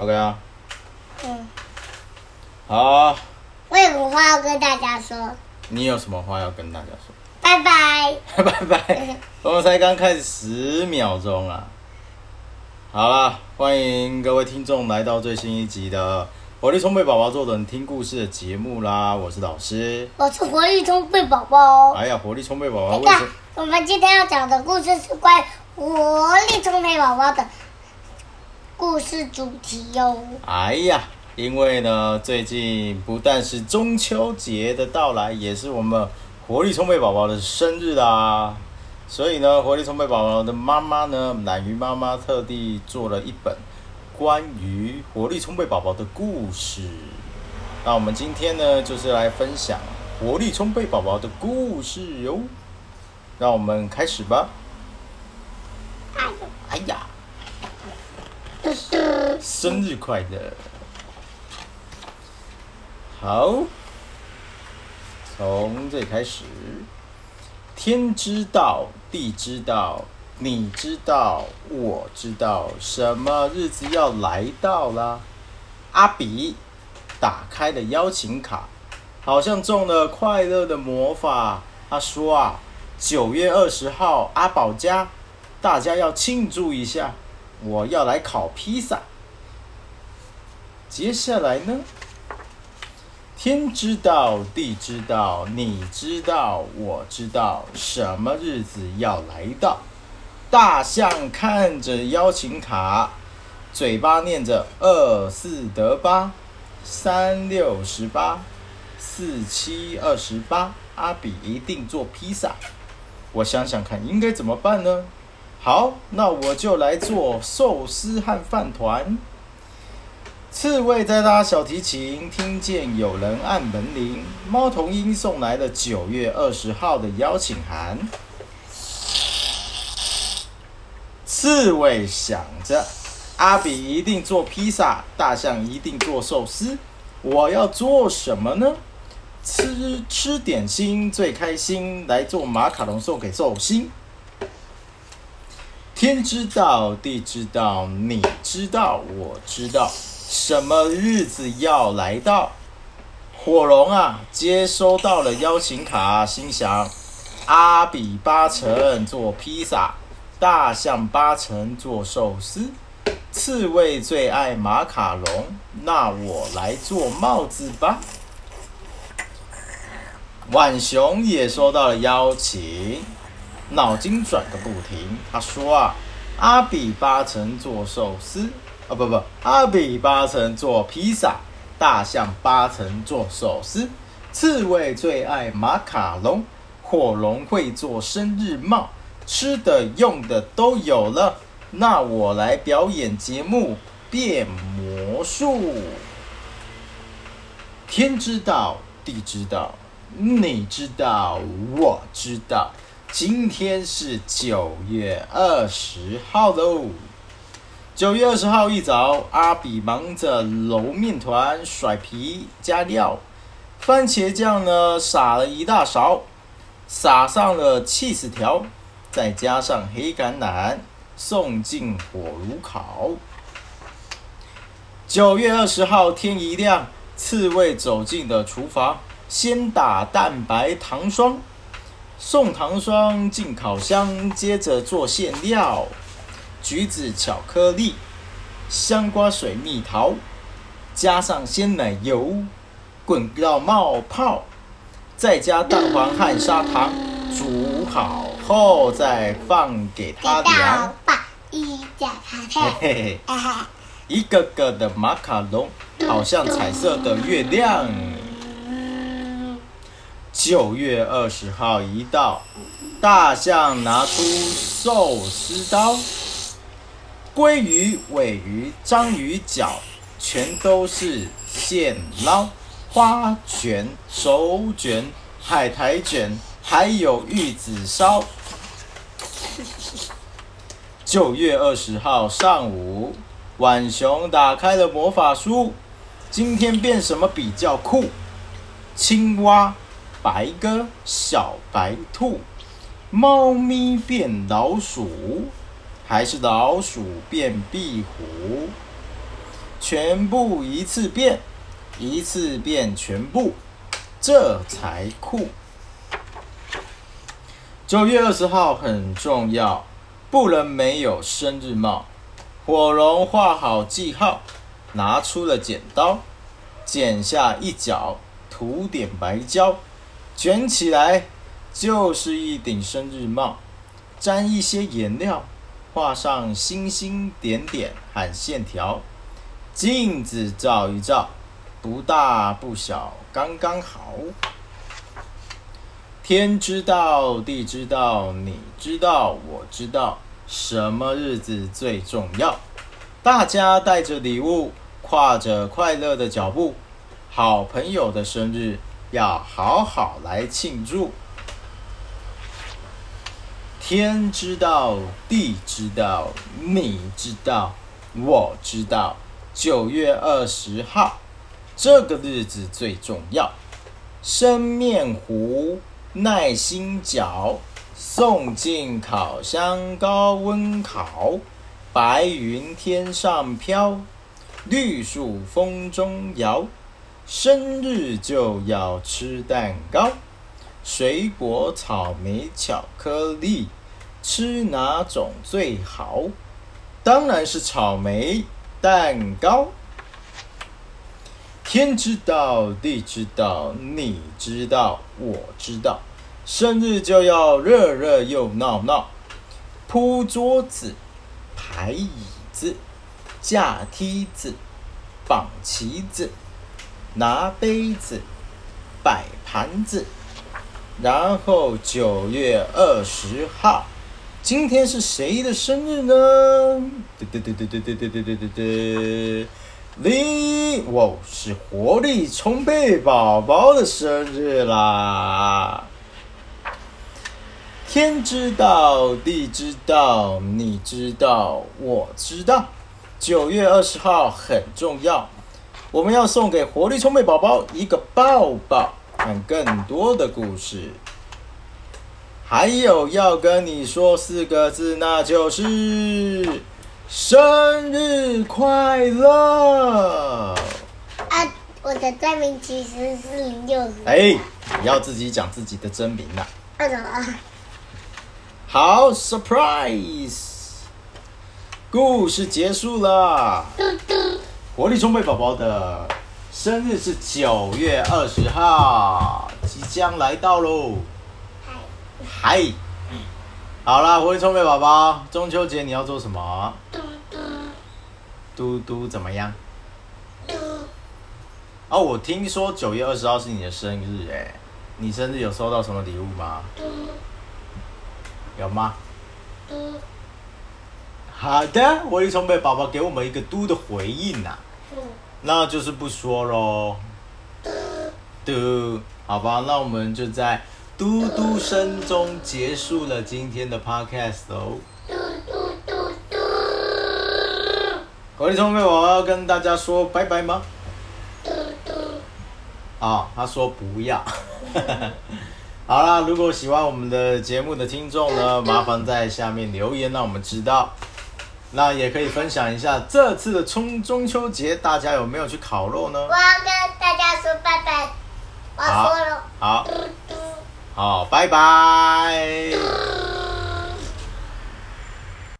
OK 啊，嗯，好，我有个话要跟大家说，你有什么话要跟大家说？拜拜。拜拜，我们才刚开始十秒钟啊。好了，欢迎各位听众来到最新一集的活力充沛宝宝做的听故事的节目啦，我是老师。我是活力充沛宝宝。哎呀，活力充沛宝宝我们今天要讲的故事是关于活力充沛宝宝的故事主题哟。哎呀，因为呢，最近不但是中秋节的到来，也是我们活力充沛宝宝的生日啦。所以呢，活力充沛宝宝的妈妈呢，懒鱼妈妈特地做了一本关于活力充沛宝宝的故事。那我们今天呢，就是来分享活力充沛宝宝的故事哟。让我们开始吧。哎呦，哎呀，嘟嘟，生日快乐！好，从这里开始。天知道，地知道，你知道，我知道，什么日子要来到啦？阿比打开了邀请卡，好像中了快乐的魔法。他说啊，九月二十号阿宝家，大家要庆祝一下。我要来烤披萨。接下来呢？天知道，地知道，你知道，我知道，什么日子要来到？大象看着邀请卡，嘴巴念着二四得八，三六十八，四七二十八。阿比一定做披萨。我想想看，应该怎么办呢？好，那我就来做寿司和饭团。刺猬在拉小提琴，听见有人按门铃。猫头鹰送来了九月二十号的邀请函。刺猬想着，阿比一定做披萨，大象一定做寿司。我要做什么呢？吃吃点心最开心，来做马卡龙送给寿星。天知道，地知道，你知道，我知道，什么日子要来到？火龙啊，接收到了邀请卡，心想：阿比八成做披萨，大象八成做寿司，刺猬最爱马卡龙，那我来做帽子吧。浣熊也收到了邀请，脑筋转个不停。他说啊，阿比八成做寿司，啊不不，阿比八成做披萨，大象八成做寿司，刺猬最爱马卡龙，火龙会做生日帽，吃的用的都有了。那我来表演节目变魔术。天知道，地知道。你知道，我知道，今天是九月二十号喽。九月二十号一早，阿比忙着揉面团、甩皮、加料，番茄酱呢撒了一大勺，撒上了起司条，再加上黑橄榄，送进火炉烤。九月二十号天一亮，刺猬走进了厨房。先打蛋白糖霜，送糖霜进烤箱，接着做馅料：橘子巧克力、香瓜水蜜桃，加上鲜奶油，滚到冒泡，再加蛋黄和砂糖，煮好后再放给他嘿，嘿嘿，哈哈，一个个的马卡龙，好像彩色的月亮。九月二十号一到，大象拿出寿司刀，鲑鱼、尾鱼、章鱼脚全都是现捞，花卷、手卷、海苔卷，还有玉子烧。九月二十号上午，浣熊打开了魔法书，今天变什么比较酷？青蛙。白鸽、小白兔、猫咪变老鼠，还是老鼠变壁虎？全部一次变，一次变全部，这才酷。九月二十号很重要，不能没有生日帽。火龙画好记号，拿出了剪刀，剪下一角，涂点白胶，卷起来就是一顶生日帽。沾一些颜料，画上星星点点和线条。镜子照一照，不大不小，刚刚好。天知道，地知道，你知道，我知道，什么日子最重要？大家带着礼物，跨着快乐的脚步，好朋友的生日要好好来庆祝。天知道，地知道，你知道，我知道。九月二十号，这个日子最重要。生面糊，耐心搅，送进烤箱高温烤。白云天上飘，绿树风中摇。生日就要吃蛋糕，水果草莓巧克力。吃哪种最好？当然是草莓蛋糕。天知道，地知道，你知道，我知道，生日就要热热又闹闹。铺桌子，排椅子，架梯子，绑旗子，拿杯子，摆盘子，然后九月二十号。今天是谁的生日呢？对对对对对对对对对对对，你哇，是活力充沛宝宝的生日啦！天知道，地知道，你知道，我知道，九月二十号很重要，我们要送给活力充沛宝宝一个抱抱和更多的故事。还有要跟你说四个字，那就是生日快乐。啊，我的真名其实是林佑子。哎，你要自己讲自己的真名呐。为什么？好，surprise！故事结束了。活力充沛宝宝的生日是九月二十号，即将来到喽。嗨，好啦，活力聪明宝宝，中秋节你要做什么？嘟嘟。嘟嘟怎么样？嘟。哦，我听说九月二十号是你的生日，哎，你生日有收到什么礼物吗？嘟。有吗？嘟。好的，活力充沛宝宝给我们一个嘟的回应呐、嘟那就是不说喽。嘟，好吧，那我们就在嘟嘟声中结束了今天的 podcast 哦。嘟嘟嘟嘟活力充沛宝宝要跟大家说拜拜吗？嘟嘟。啊、他说不要。好啦，如果喜欢我们的节目的听众呢，麻烦在下面留言，让我们知道。那也可以分享一下这次的中中秋节，大家有没有去烤肉呢我？要跟大家说拜拜，我要说了，好，嘟嘟。好，拜拜。